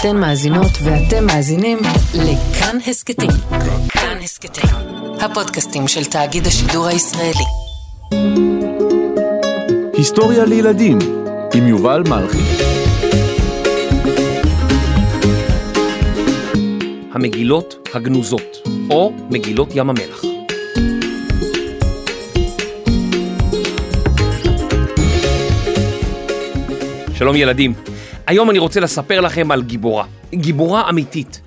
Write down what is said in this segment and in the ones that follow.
אתן מאזינות ואתם מאזינים לכאן הסכתים. כאן הסכתים, הפודקאסטים של תאגיד השידור הישראלי. היסטוריה לילדים עם יובל מלכי. המגילות הגנוזות, או מגילות ים המלח. שלום ילדים, היום אני רוצה לספר לכם על גיבורה, גיבורה אמיתית.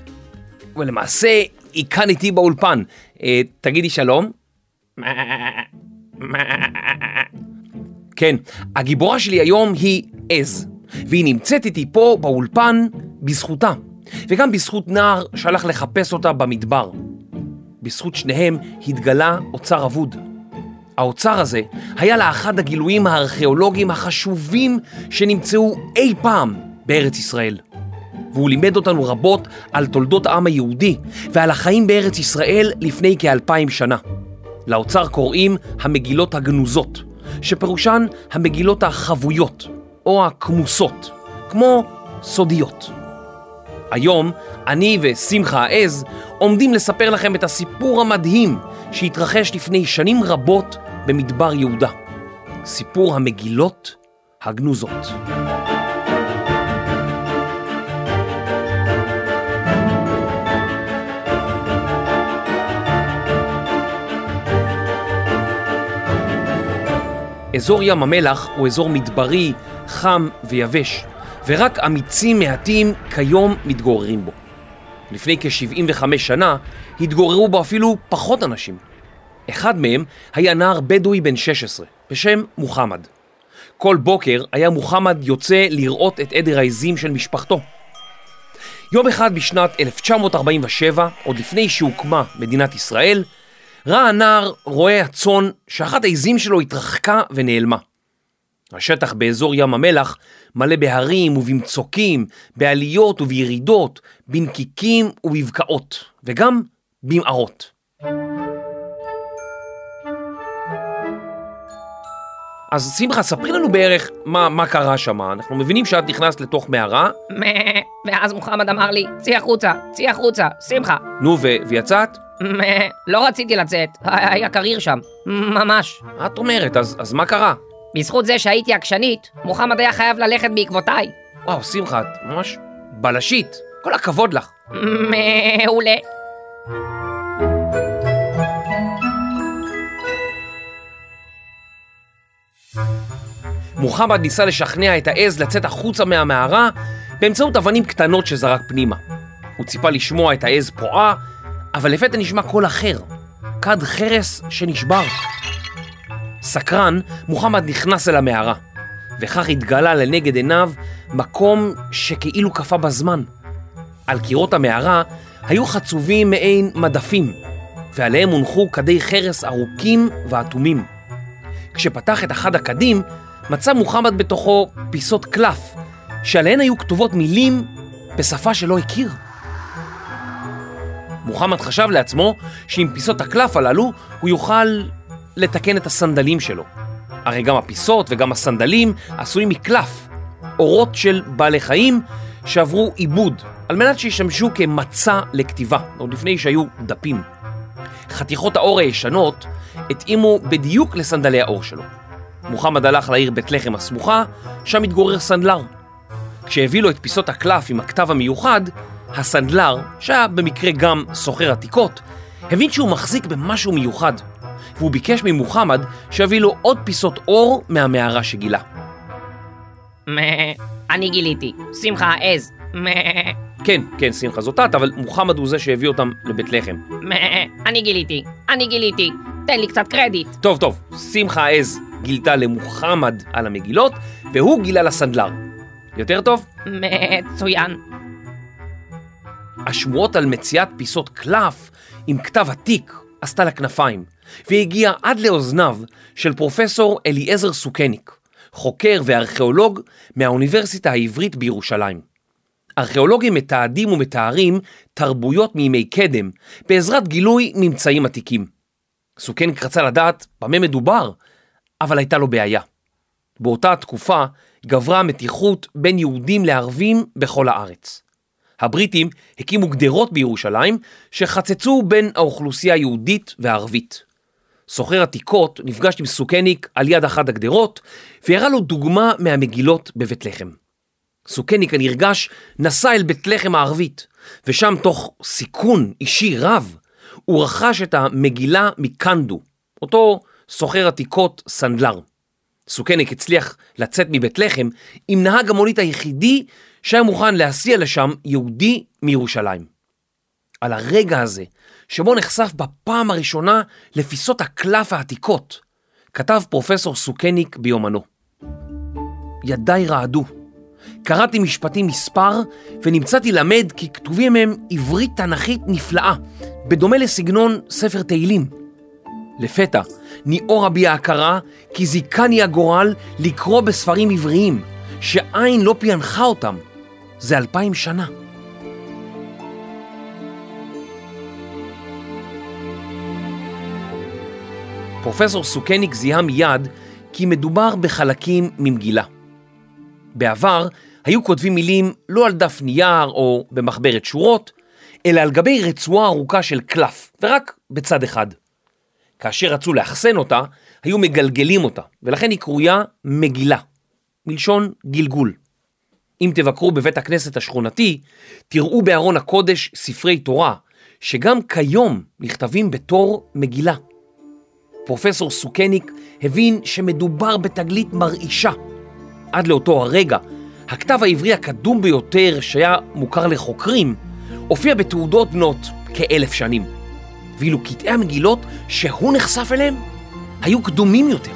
ולמעשה, היא כאן איתי באולפן. אה, תגידי שלום. כן, הגיבורה שלי היום היא עז, והיא נמצאת איתי פה באולפן בזכותה, וגם בזכות נער שהלך לחפש אותה במדבר. בזכות שניהם התגלה אוצר אבוד. האוצר הזה היה לאחד הגילויים הארכיאולוגיים החשובים שנמצאו אי פעם בארץ ישראל. והוא לימד אותנו רבות על תולדות העם היהודי ועל החיים בארץ ישראל לפני כאלפיים שנה. לאוצר קוראים המגילות הגנוזות, שפירושן המגילות החבויות או הכמוסות, כמו סודיות. היום אני ושמחה העז עומדים לספר לכם את הסיפור המדהים שהתרחש לפני שנים רבות במדבר יהודה. סיפור המגילות הגנוזות. אזור ים המלח הוא אזור מדברי, חם ויבש, ורק אמיצים מעטים כיום מתגוררים בו. לפני כ-75 שנה התגוררו בו אפילו פחות אנשים. אחד מהם היה נער בדואי בן 16, בשם מוחמד. כל בוקר היה מוחמד יוצא לראות את עדר העזים של משפחתו. יום אחד בשנת 1947, עוד לפני שהוקמה מדינת ישראל, ראה הנער רועה הצאן שאחת העזים שלו התרחקה ונעלמה. השטח באזור ים המלח מלא בהרים ובמצוקים, בעליות ובירידות, בנקיקים ובבקעות, וגם במערות. אז שמחה, ספרי לנו בערך מה, מה קרה שם. אנחנו מבינים שאת נכנסת לתוך מערה. ואז מוחמד אמר לי, צאי החוצה, צאי החוצה, שמחה. נו, ו- ויצאת? לא רציתי לצאת, היה קריר שם, ממש. מה את אומרת? אז, אז מה קרה? בזכות זה שהייתי עקשנית, מוחמד היה חייב ללכת בעקבותיי. וואו, שמחה, את ממש בלשית. כל הכבוד לך. מעולה. מוחמד ניסה לשכנע את העז לצאת החוצה מהמערה באמצעות אבנים קטנות שזרק פנימה. הוא ציפה לשמוע את העז פועה, אבל לפתע נשמע קול אחר, כד חרס שנשבר. סקרן, מוחמד נכנס אל המערה, וכך התגלה לנגד עיניו מקום שכאילו קפא בזמן. על קירות המערה היו חצובים מעין מדפים, ועליהם הונחו כדי חרס ארוכים ואטומים. כשפתח את אחד הכדים, מצא מוחמד בתוכו פיסות קלף, שעליהן היו כתובות מילים בשפה שלא הכיר. מוחמד חשב לעצמו שעם פיסות הקלף הללו הוא יוכל לתקן את הסנדלים שלו. הרי גם הפיסות וגם הסנדלים עשויים מקלף, אורות של בעלי חיים שעברו עיבוד, על מנת שישמשו כמצע לכתיבה, עוד לפני שהיו דפים. חתיכות האור הישנות התאימו בדיוק לסנדלי האור שלו. מוחמד הלך לעיר בית לחם הסמוכה, שם התגורר סנדלר. כשהביא לו את פיסות הקלף עם הכתב המיוחד, הסנדלר, שהיה במקרה גם סוחר עתיקות, הבין שהוא מחזיק במשהו מיוחד, והוא ביקש ממוחמד שיביא לו עוד פיסות אור מהמערה שגילה. אני גיליתי, שמחה עז. כן, כן, שמחה זאת את, אבל מוחמד הוא זה שהביא אותם לבית לחם. אני גיליתי, אני גיליתי, תן לי קצת קרדיט. טוב, טוב, שמחה העז גילתה למוחמד על המגילות, והוא גילה לסנדלר. יותר טוב? מצוין. השמועות על מציאת פיסות קלף עם כתב עתיק עשתה לה כנפיים, והגיעה עד לאוזניו של פרופסור אליעזר סוכניק, חוקר וארכיאולוג מהאוניברסיטה העברית בירושלים. ארכיאולוגים מתעדים ומתארים תרבויות מימי קדם בעזרת גילוי ממצאים עתיקים. סוכניק רצה לדעת במה מדובר, אבל הייתה לו בעיה. באותה תקופה גברה המתיחות בין יהודים לערבים בכל הארץ. הבריטים הקימו גדרות בירושלים שחצצו בין האוכלוסייה היהודית והערבית. סוחר עתיקות נפגש עם סוכניק על יד אחת הגדרות והראה לו דוגמה מהמגילות בבית לחם. סוכניק הנרגש נסע אל בית לחם הערבית, ושם תוך סיכון אישי רב, הוא רכש את המגילה מקנדו, אותו סוחר עתיקות סנדלר. סוכניק הצליח לצאת מבית לחם עם נהג המונית היחידי שהיה מוכן להסיע לשם יהודי מירושלים. על הרגע הזה, שבו נחשף בפעם הראשונה לפיסות הקלף העתיקות, כתב פרופסור סוכניק ביומנו. ידיי רעדו. קראתי משפטים מספר ונמצאתי למד כי כתובים הם עברית תנכית נפלאה, בדומה לסגנון ספר תהילים. לפתע ניעורה בי ההכרה כי זיכני הגורל לקרוא בספרים עבריים, שעין לא פענחה אותם. זה אלפיים שנה. פרופסור סוכניק זיהה מיד כי מדובר בחלקים ממגילה. בעבר היו כותבים מילים לא על דף נייר או במחברת שורות, אלא על גבי רצועה ארוכה של קלף, ורק בצד אחד. כאשר רצו לאחסן אותה, היו מגלגלים אותה, ולכן היא קרויה מגילה, מלשון גלגול. אם תבקרו בבית הכנסת השכונתי, תראו בארון הקודש ספרי תורה, שגם כיום נכתבים בתור מגילה. פרופסור סוכניק הבין שמדובר בתגלית מרעישה. עד לאותו הרגע, הכתב העברי הקדום ביותר שהיה מוכר לחוקרים, הופיע בתעודות בנות כאלף שנים. ואילו קטעי המגילות שהוא נחשף אליהם היו קדומים יותר.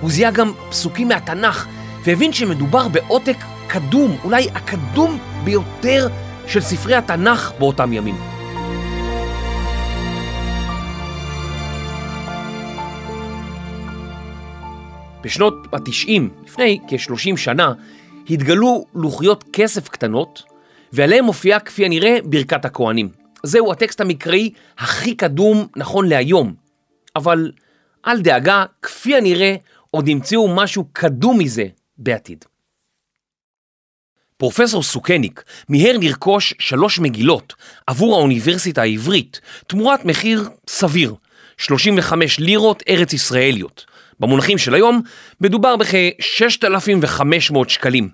הוא זיהה גם פסוקים מהתנ"ך והבין שמדובר בעותק קדום, אולי הקדום ביותר של ספרי התנ"ך באותם ימים. בשנות ה-90, לפני כ-30 שנה, התגלו לוחיות כסף קטנות, ועליהן מופיעה כפי הנראה ברכת הכוהנים. זהו הטקסט המקראי הכי קדום נכון להיום. אבל אל דאגה, כפי הנראה עוד ימצאו משהו קדום מזה בעתיד. פרופסור סוכניק מיהר לרכוש שלוש מגילות עבור האוניברסיטה העברית תמורת מחיר סביר, 35 לירות ארץ ישראליות. במונחים של היום מדובר בכ-6,500 שקלים.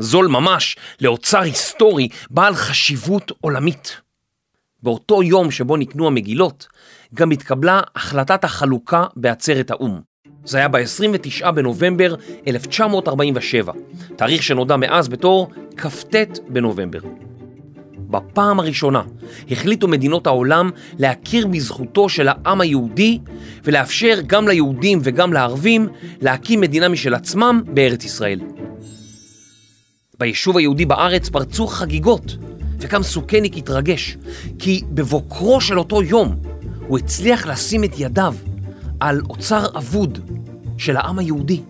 זול ממש לאוצר היסטורי בעל חשיבות עולמית. באותו יום שבו נקנו המגילות, גם התקבלה החלטת החלוקה בעצרת האו"ם. זה היה ב-29 בנובמבר 1947, תאריך שנודע מאז בתור כ"ט בנובמבר. בפעם הראשונה החליטו מדינות העולם להכיר בזכותו של העם היהודי ולאפשר גם ליהודים וגם לערבים להקים מדינה משל עצמם בארץ ישראל. ביישוב היהודי בארץ פרצו חגיגות, וגם סוכניק התרגש, כי בבוקרו של אותו יום הוא הצליח לשים את ידיו על אוצר אבוד של העם היהודי.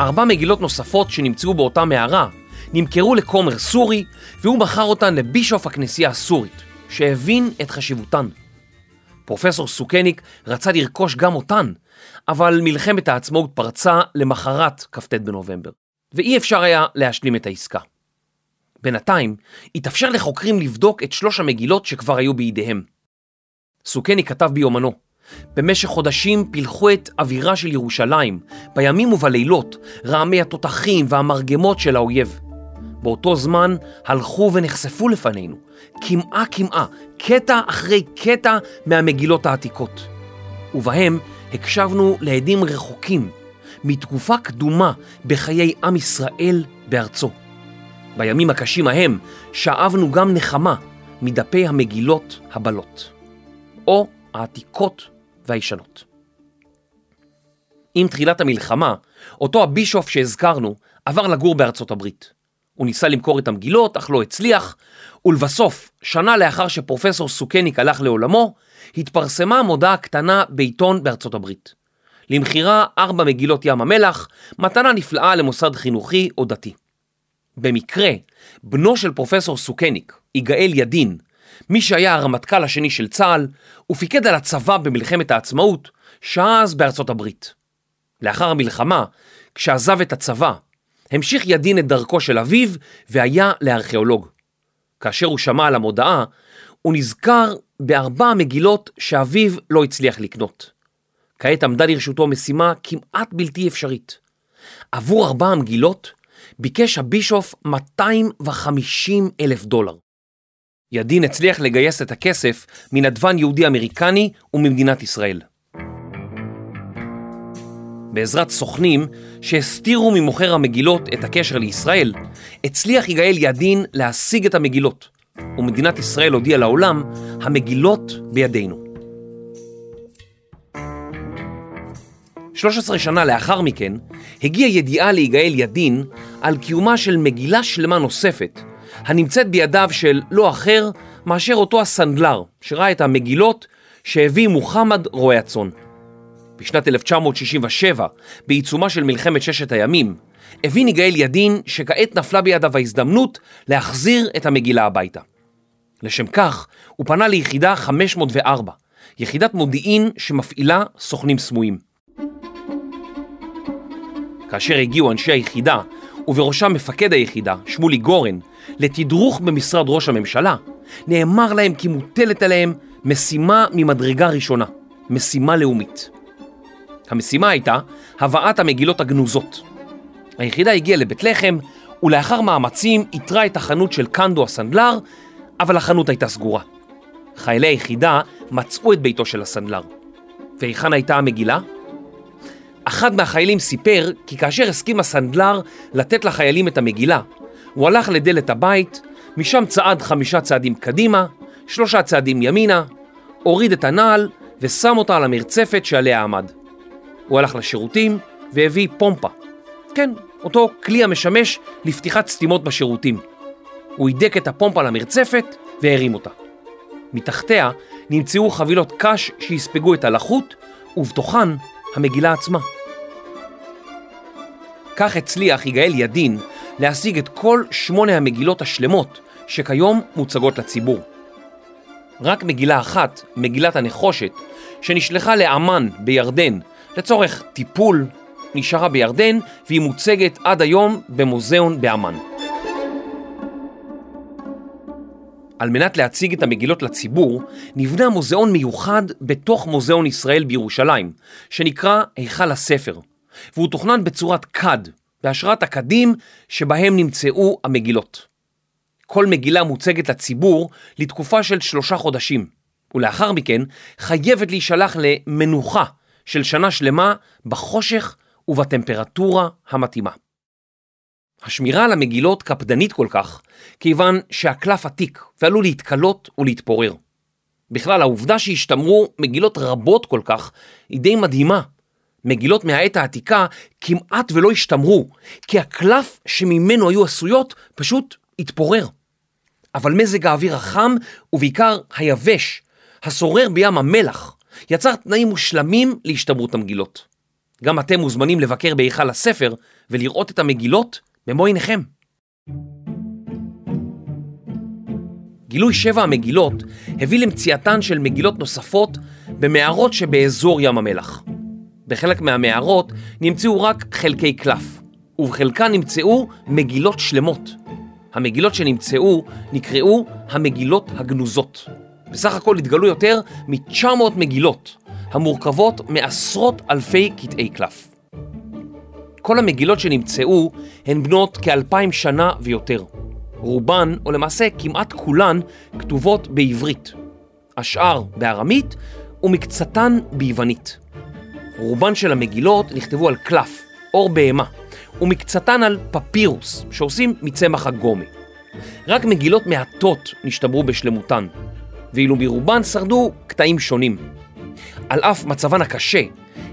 ארבע מגילות נוספות שנמצאו באותה מערה נמכרו לכומר סורי, והוא מכר אותן לבישוף הכנסייה הסורית, שהבין את חשיבותן. פרופסור סוכניק רצה לרכוש גם אותן, אבל מלחמת העצמאות פרצה למחרת כ"ט בנובמבר, ואי אפשר היה להשלים את העסקה. בינתיים, התאפשר לחוקרים לבדוק את שלוש המגילות שכבר היו בידיהם. סוכניק כתב ביומנו, במשך חודשים פילחו את אווירה של ירושלים, בימים ובלילות, רעמי התותחים והמרגמות של האויב. באותו זמן הלכו ונחשפו לפנינו, כמעה כמעה, קטע אחרי קטע מהמגילות העתיקות. ובהם הקשבנו לעדים רחוקים, מתקופה קדומה בחיי עם ישראל בארצו. בימים הקשים ההם שאבנו גם נחמה מדפי המגילות הבלות, או העתיקות והישנות. עם תחילת המלחמה, אותו הבישוף שהזכרנו עבר לגור בארצות הברית. הוא ניסה למכור את המגילות, אך לא הצליח, ולבסוף, שנה לאחר שפרופסור סוכניק הלך לעולמו, התפרסמה מודעה קטנה בעיתון בארצות הברית. למכירה ארבע מגילות ים המלח, מתנה נפלאה למוסד חינוכי או דתי. במקרה, בנו של פרופסור סוכניק, יגאל ידין, מי שהיה הרמטכ"ל השני של צה"ל, ופיקד על הצבא במלחמת העצמאות, שהה אז בארצות הברית. לאחר המלחמה, כשעזב את הצבא, המשיך ידין את דרכו של אביו והיה לארכיאולוג. כאשר הוא שמע על המודעה, הוא נזכר בארבע המגילות שאביו לא הצליח לקנות. כעת עמדה לרשותו משימה כמעט בלתי אפשרית. עבור ארבע המגילות ביקש הבישוף 250 אלף דולר. ידין הצליח לגייס את הכסף מנדבן יהודי אמריקני וממדינת ישראל. בעזרת סוכנים שהסתירו ממוכר המגילות את הקשר לישראל, הצליח יגאל ידין להשיג את המגילות, ומדינת ישראל הודיעה לעולם, המגילות בידינו. 13 שנה לאחר מכן, הגיעה ידיעה ליגאל ידין על קיומה של מגילה שלמה נוספת, הנמצאת בידיו של לא אחר מאשר אותו הסנדלר, שראה את המגילות שהביא מוחמד רועה הצאן. בשנת 1967, בעיצומה של מלחמת ששת הימים, הבין יגאל ידין שכעת נפלה בידיו ההזדמנות להחזיר את המגילה הביתה. לשם כך, הוא פנה ליחידה 504, יחידת מודיעין שמפעילה סוכנים סמויים. כאשר הגיעו אנשי היחידה, ובראשם מפקד היחידה, שמולי גורן, לתדרוך במשרד ראש הממשלה, נאמר להם כי מוטלת עליהם משימה ממדרגה ראשונה, משימה לאומית. המשימה הייתה הבאת המגילות הגנוזות. היחידה הגיעה לבית לחם, ולאחר מאמצים איתרה את החנות של קנדו הסנדלר, אבל החנות הייתה סגורה. חיילי היחידה מצאו את ביתו של הסנדלר. והיכן הייתה המגילה? אחד מהחיילים סיפר כי כאשר הסכים הסנדלר לתת לחיילים את המגילה, הוא הלך לדלת הבית, משם צעד חמישה צעדים קדימה, שלושה צעדים ימינה, הוריד את הנעל ושם אותה על המרצפת שעליה עמד. הוא הלך לשירותים והביא פומפה. כן, אותו כלי המשמש לפתיחת סתימות בשירותים. הוא הידק את הפומפה למרצפת והרים אותה. מתחתיה נמצאו חבילות קש שיספגו את הלחות, ובתוכן המגילה עצמה. כך הצליח יגאל ידין להשיג את כל שמונה המגילות השלמות שכיום מוצגות לציבור. רק מגילה אחת, מגילת הנחושת, שנשלחה לאמן בירדן לצורך טיפול, נשארה בירדן והיא מוצגת עד היום במוזיאון באמן. על מנת להציג את המגילות לציבור, נבנה מוזיאון מיוחד בתוך מוזיאון ישראל בירושלים, שנקרא היכל הספר, והוא תוכנן בצורת כד, בהשראת הכדים שבהם נמצאו המגילות. כל מגילה מוצגת לציבור לתקופה של שלושה חודשים, ולאחר מכן חייבת להישלח למנוחה של שנה שלמה בחושך ובטמפרטורה המתאימה. השמירה על המגילות קפדנית כל כך, כיוון שהקלף עתיק ועלול להתקלות ולהתפורר. בכלל, העובדה שהשתמרו מגילות רבות כל כך היא די מדהימה. מגילות מהעת העתיקה כמעט ולא השתמרו, כי הקלף שממנו היו עשויות פשוט התפורר. אבל מזג האוויר החם, ובעיקר היבש, השורר בים המלח, יצר תנאים מושלמים להשתמרות המגילות. גם אתם מוזמנים לבקר בהיכל הספר ולראות את המגילות במו עיניכם. גילוי שבע המגילות הביא למציאתן של מגילות נוספות במערות שבאזור ים המלח. בחלק מהמערות נמצאו רק חלקי קלף, ובחלקן נמצאו מגילות שלמות. המגילות שנמצאו נקראו המגילות הגנוזות. בסך הכל התגלו יותר מ-900 מגילות, המורכבות מעשרות אלפי קטעי קלף. כל המגילות שנמצאו הן בנות כאלפיים שנה ויותר. רובן, או למעשה כמעט כולן, כתובות בעברית. השאר בארמית ומקצתן ביוונית. רובן של המגילות נכתבו על קלף, אור בהמה, ומקצתן על פפירוס, שעושים מצמח הגומי. רק מגילות מעטות נשתמרו בשלמותן, ואילו מרובן שרדו קטעים שונים. על אף מצבן הקשה,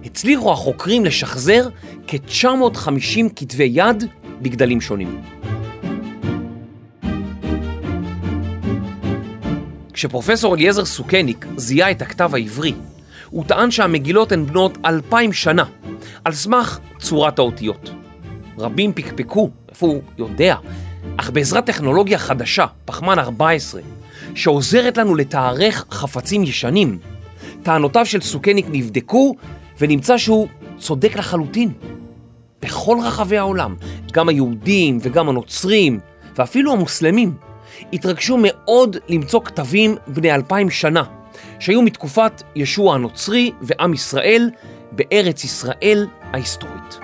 הצליחו החוקרים לשחזר כ-950 כתבי יד בגדלים שונים. כשפרופסור אליעזר סוכניק זיהה את הכתב העברי, הוא טען שהמגילות הן בנות אלפיים שנה, על סמך צורת האותיות. רבים פקפקו, איפה הוא יודע, אך בעזרת טכנולוגיה חדשה, פחמן 14, שעוזרת לנו לתארך חפצים ישנים, טענותיו של סוכניק נבדקו ונמצא שהוא צודק לחלוטין. בכל רחבי העולם, גם היהודים וגם הנוצרים ואפילו המוסלמים, התרגשו מאוד למצוא כתבים בני אלפיים שנה, שהיו מתקופת ישוע הנוצרי ועם ישראל בארץ ישראל ההיסטורית.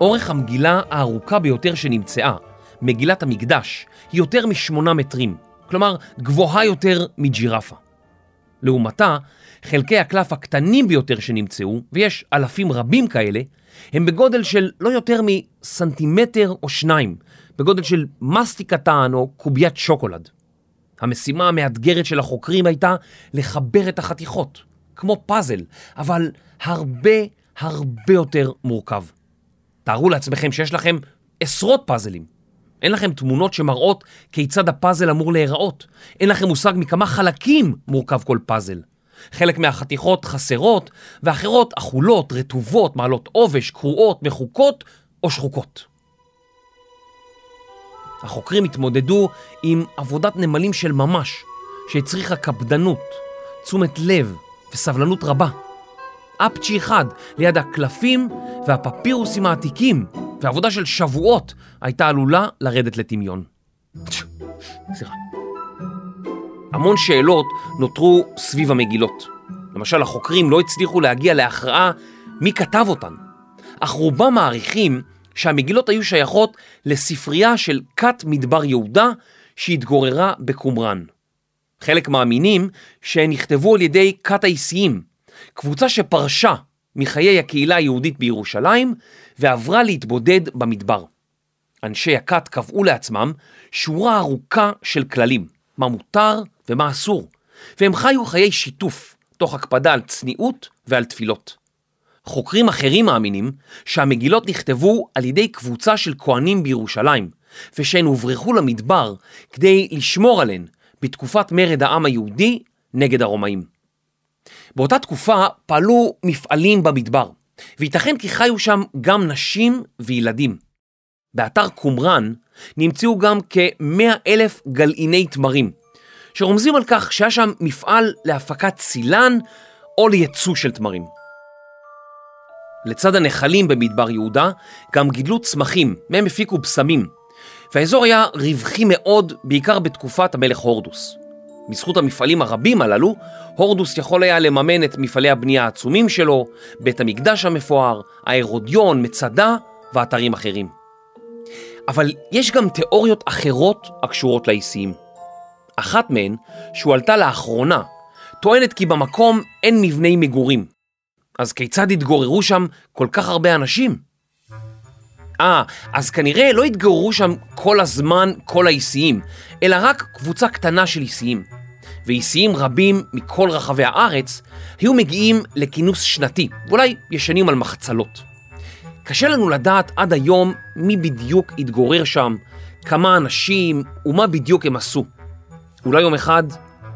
אורך המגילה הארוכה ביותר שנמצאה, מגילת המקדש, היא יותר משמונה מטרים, כלומר גבוהה יותר מג'ירפה. לעומתה, חלקי הקלף הקטנים ביותר שנמצאו, ויש אלפים רבים כאלה, הם בגודל של לא יותר מסנטימטר או שניים, בגודל של מסטיק קטן או קוביית שוקולד. המשימה המאתגרת של החוקרים הייתה לחבר את החתיכות, כמו פאזל, אבל הרבה הרבה יותר מורכב. תארו לעצמכם שיש לכם עשרות פאזלים. אין לכם תמונות שמראות כיצד הפאזל אמור להיראות. אין לכם מושג מכמה חלקים מורכב כל פאזל. חלק מהחתיכות חסרות, ואחרות אכולות, רטובות, מעלות עובש, קרועות, מחוקות או שחוקות. החוקרים התמודדו עם עבודת נמלים של ממש, שהצריכה קפדנות, תשומת לב וסבלנות רבה. אפצ'י אחד ליד הקלפים והפפירוסים העתיקים, ועבודה של שבועות הייתה עלולה לרדת לטמיון. סליחה. המון שאלות נותרו סביב המגילות. למשל, החוקרים לא הצליחו להגיע להכרעה מי כתב אותן, אך רובם מעריכים שהמגילות היו שייכות לספרייה של כת מדבר יהודה שהתגוררה בקומראן. חלק מאמינים שהן נכתבו על ידי כת האיסיים, קבוצה שפרשה מחיי הקהילה היהודית בירושלים ועברה להתבודד במדבר. אנשי הכת קבעו לעצמם שורה ארוכה של כללים, מה מותר ומה אסור, והם חיו חיי שיתוף, תוך הקפדה על צניעות ועל תפילות. חוקרים אחרים מאמינים שהמגילות נכתבו על ידי קבוצה של כהנים בירושלים, ושהן הוברחו למדבר כדי לשמור עליהן בתקופת מרד העם היהודי נגד הרומאים. באותה תקופה פעלו מפעלים במדבר, וייתכן כי חיו שם גם נשים וילדים. באתר קומראן נמצאו גם כ-100 אלף גלעיני תמרים, שרומזים על כך שהיה שם מפעל להפקת צילן או לייצוא של תמרים. לצד הנחלים במדבר יהודה גם גידלו צמחים, מהם הפיקו בשמים, והאזור היה רווחי מאוד בעיקר בתקופת המלך הורדוס. בזכות המפעלים הרבים הללו, הורדוס יכול היה לממן את מפעלי הבנייה העצומים שלו, בית המקדש המפואר, הארודיון, מצדה ואתרים אחרים. אבל יש גם תיאוריות אחרות הקשורות לאיסיים. אחת מהן, שהועלתה לאחרונה, טוענת כי במקום אין מבני מגורים. אז כיצד התגוררו שם כל כך הרבה אנשים? אה, אז כנראה לא התגוררו שם כל הזמן כל האיסיים, אלא רק קבוצה קטנה של איסיים. ואיסיים רבים מכל רחבי הארץ היו מגיעים לכינוס שנתי, ואולי ישנים על מחצלות. קשה לנו לדעת עד היום מי בדיוק התגורר שם, כמה אנשים ומה בדיוק הם עשו. אולי יום אחד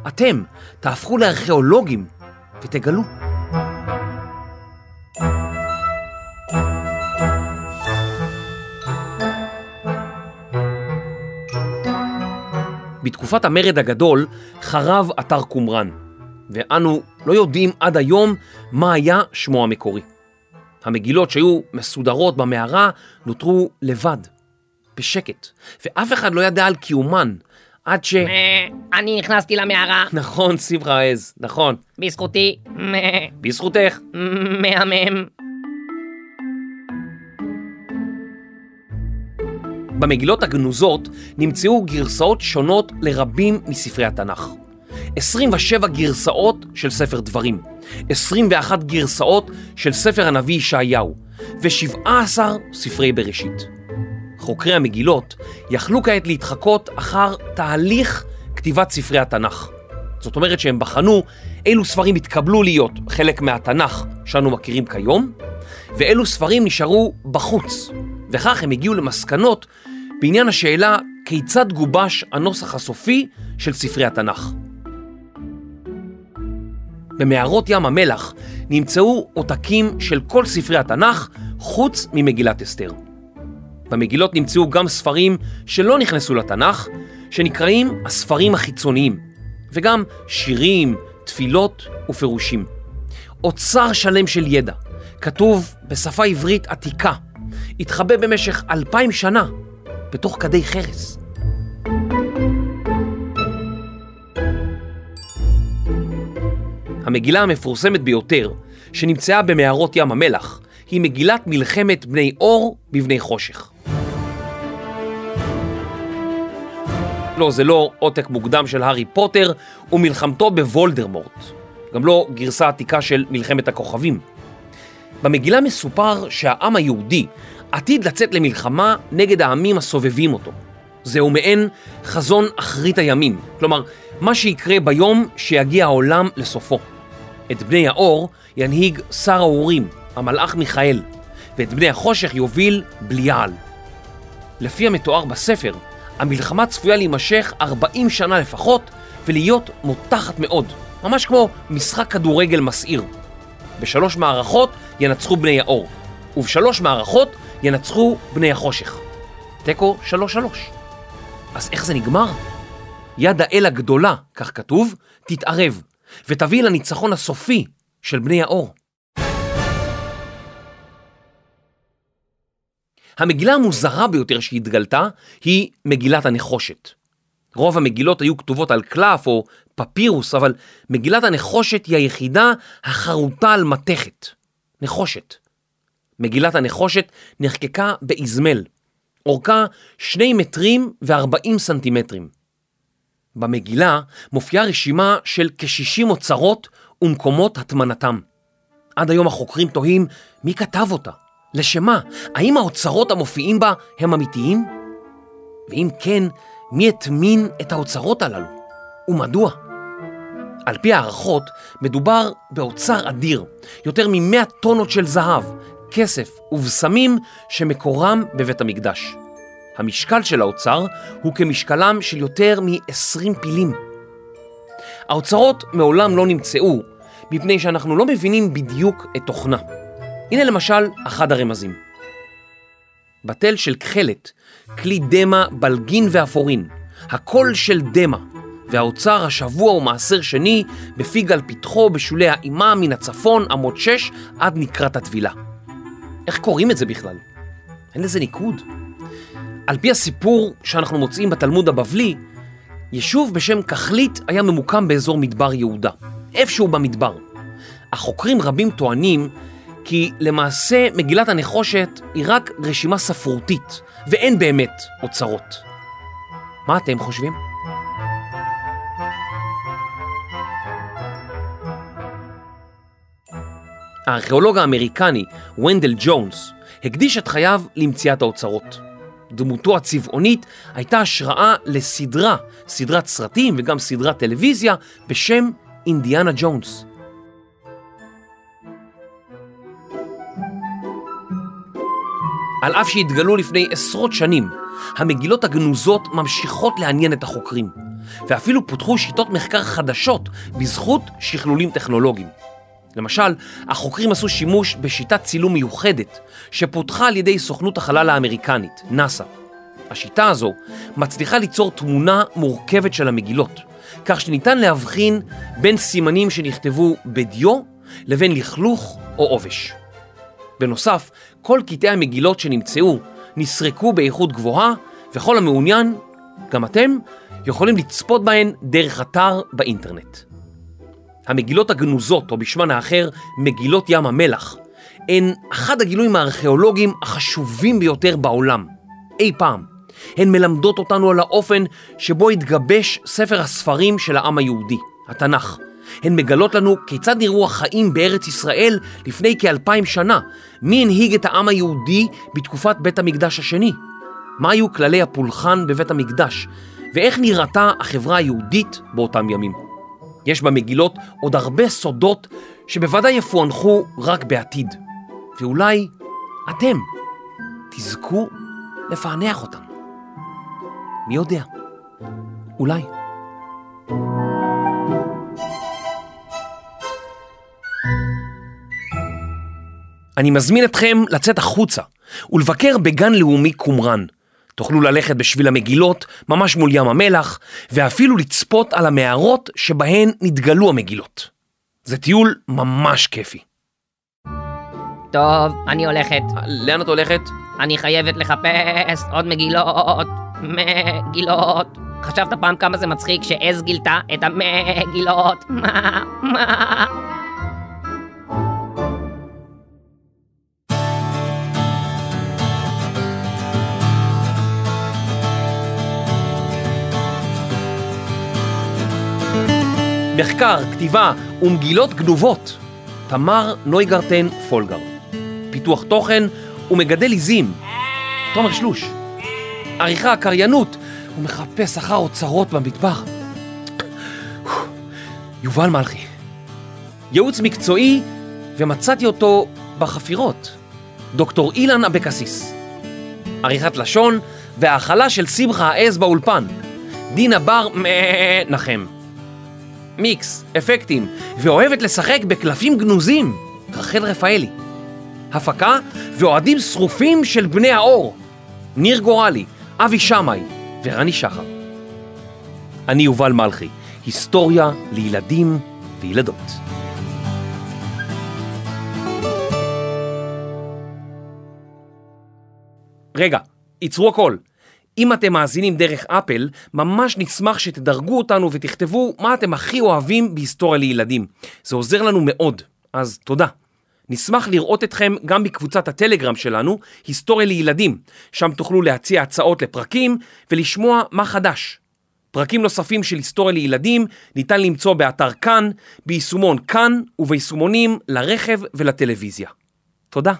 אתם תהפכו לארכיאולוגים ותגלו. בתקופת המרד הגדול חרב אתר קומראן, ואנו לא יודעים עד היום מה היה שמו המקורי. המגילות שהיו מסודרות במערה נותרו לבד, בשקט, ואף אחד לא ידע על קיומן עד ש... אני נכנסתי למערה, נכון, שמחה העז, נכון. בזכותי, בזכותך. מהמם. במגילות הגנוזות נמצאו גרסאות שונות לרבים מספרי התנ"ך. 27 גרסאות של ספר דברים, 21 גרסאות של ספר הנביא ישעיהו ו-17 ספרי בראשית. חוקרי המגילות יכלו כעת להתחקות אחר תהליך כתיבת ספרי התנ"ך. זאת אומרת שהם בחנו אילו ספרים התקבלו להיות חלק מהתנ"ך שאנו מכירים כיום, ואילו ספרים נשארו בחוץ, וכך הם הגיעו למסקנות בעניין השאלה כיצד גובש הנוסח הסופי של ספרי התנ"ך. במערות ים המלח נמצאו עותקים של כל ספרי התנ"ך חוץ ממגילת אסתר. במגילות נמצאו גם ספרים שלא נכנסו לתנ"ך, שנקראים הספרים החיצוניים, וגם שירים, תפילות ופירושים. אוצר שלם של ידע, כתוב בשפה עברית עתיקה, התחבא במשך אלפיים שנה בתוך כדי חרס. המגילה המפורסמת ביותר, שנמצאה במערות ים המלח, היא מגילת מלחמת בני אור בבני חושך. לא, זה לא עותק מוקדם של הארי פוטר ומלחמתו בוולדרמורט. גם לא גרסה עתיקה של מלחמת הכוכבים. במגילה מסופר שהעם היהודי עתיד לצאת למלחמה נגד העמים הסובבים אותו. זהו מעין חזון אחרית הימים, כלומר, מה שיקרה ביום שיגיע העולם לסופו. את בני האור ינהיג שר האורים, המלאך מיכאל, ואת בני החושך יוביל בליעל. לפי המתואר בספר, המלחמה צפויה להימשך 40 שנה לפחות ולהיות מותחת מאוד, ממש כמו משחק כדורגל מסעיר. בשלוש מערכות ינצחו בני האור, ובשלוש מערכות ינצחו בני החושך. תיקו שלוש שלוש. אז איך זה נגמר? יד האל הגדולה, כך כתוב, תתערב, ותביא לניצחון הסופי של בני האור. המגילה המוזרה ביותר שהתגלתה היא מגילת הנחושת. רוב המגילות היו כתובות על קלף או פפירוס, אבל מגילת הנחושת היא היחידה החרוטה על מתכת. נחושת. מגילת הנחושת נחקקה באזמל, אורכה שני מטרים וארבעים סנטימטרים. במגילה מופיעה רשימה של כ-60 אוצרות ומקומות הטמנתם. עד היום החוקרים תוהים מי כתב אותה, לשמה, האם האוצרות המופיעים בה הם אמיתיים? ואם כן, מי הטמין את האוצרות הללו? ומדוע? על פי הערכות, מדובר באוצר אדיר, יותר מ-100 טונות של זהב, כסף ובשמים שמקורם בבית המקדש. המשקל של האוצר הוא כמשקלם של יותר מ-20 פילים. האוצרות מעולם לא נמצאו, מפני שאנחנו לא מבינים בדיוק את תוכנה. הנה למשל אחד הרמזים. בתל של כחלת, כלי דמה, בלגין ואפורין, הקול של דמה, והאוצר השבוע הוא מעשר שני, בפי גל פתחו, בשולי האימה, מן הצפון, עמוד שש, עד נקרת הטבילה. איך קוראים את זה בכלל? אין לזה ניקוד. על פי הסיפור שאנחנו מוצאים בתלמוד הבבלי, יישוב בשם כחלית היה ממוקם באזור מדבר יהודה, איפשהו במדבר. החוקרים רבים טוענים כי למעשה מגילת הנחושת היא רק רשימה ספרותית, ואין באמת אוצרות. מה אתם חושבים? הארכיאולוג האמריקני ונדל ג'ונס הקדיש את חייו למציאת האוצרות. דמותו הצבעונית הייתה השראה לסדרה, סדרת סרטים וגם סדרת טלוויזיה בשם אינדיאנה ג'ונס. על אף שהתגלו לפני עשרות שנים, המגילות הגנוזות ממשיכות לעניין את החוקרים, ואפילו פותחו שיטות מחקר חדשות בזכות שכלולים טכנולוגיים. למשל, החוקרים עשו שימוש בשיטת צילום מיוחדת שפותחה על ידי סוכנות החלל האמריקנית, נאס"א. השיטה הזו מצליחה ליצור תמונה מורכבת של המגילות, כך שניתן להבחין בין סימנים שנכתבו בדיו לבין לכלוך או עובש. בנוסף, כל קטעי המגילות שנמצאו נסרקו באיכות גבוהה, וכל המעוניין, גם אתם, יכולים לצפות בהן דרך אתר באינטרנט. המגילות הגנוזות, או בשמן האחר, מגילות ים המלח, הן אחד הגילויים הארכיאולוגיים החשובים ביותר בעולם, אי פעם. הן מלמדות אותנו על האופן שבו התגבש ספר הספרים של העם היהודי, התנ"ך. הן מגלות לנו כיצד נראו החיים בארץ ישראל לפני כאלפיים שנה, מי הנהיג את העם היהודי בתקופת בית המקדש השני, מה היו כללי הפולחן בבית המקדש, ואיך נראתה החברה היהודית באותם ימים. יש במגילות עוד הרבה סודות שבוודאי יפוענחו רק בעתיד, ואולי אתם תזכו לפענח אותם. מי יודע? אולי. אני מזמין אתכם לצאת החוצה ולבקר בגן לאומי קומראן. תוכלו ללכת בשביל המגילות, ממש מול ים המלח, ואפילו לצפות על המערות שבהן נתגלו המגילות. זה טיול ממש כיפי. טוב, אני הולכת. לאן את הולכת? אני חייבת לחפש עוד מגילות. מגילות. חשבת פעם כמה זה מצחיק שעז גילתה את המגילות? מה? מה? מחקר, כתיבה ומגילות גנובות. תמר נויגרטן פולגר. פיתוח תוכן ומגדל עיזים. תומר שלוש. עריכה, קריינות, הוא מחפש אחר אוצרות במטבח. יובל מלכי. ייעוץ מקצועי, ומצאתי אותו בחפירות. דוקטור אילן אבקסיס. עריכת לשון והאכלה של שמחה העז באולפן. דינה בר מנחם. מיקס, אפקטים, ואוהבת לשחק בקלפים גנוזים, רחל רפאלי. הפקה ואוהדים שרופים של בני האור, ניר גורלי, אבי שמאי ורני שחר. אני יובל מלכי, היסטוריה לילדים וילדות. רגע, ייצרו הכל. אם אתם מאזינים דרך אפל, ממש נשמח שתדרגו אותנו ותכתבו מה אתם הכי אוהבים בהיסטוריה לילדים. זה עוזר לנו מאוד, אז תודה. נשמח לראות אתכם גם בקבוצת הטלגרם שלנו, היסטוריה לילדים, שם תוכלו להציע הצעות לפרקים ולשמוע מה חדש. פרקים נוספים של היסטוריה לילדים ניתן למצוא באתר כאן, ביישומון כאן וביישומונים לרכב ולטלוויזיה. תודה.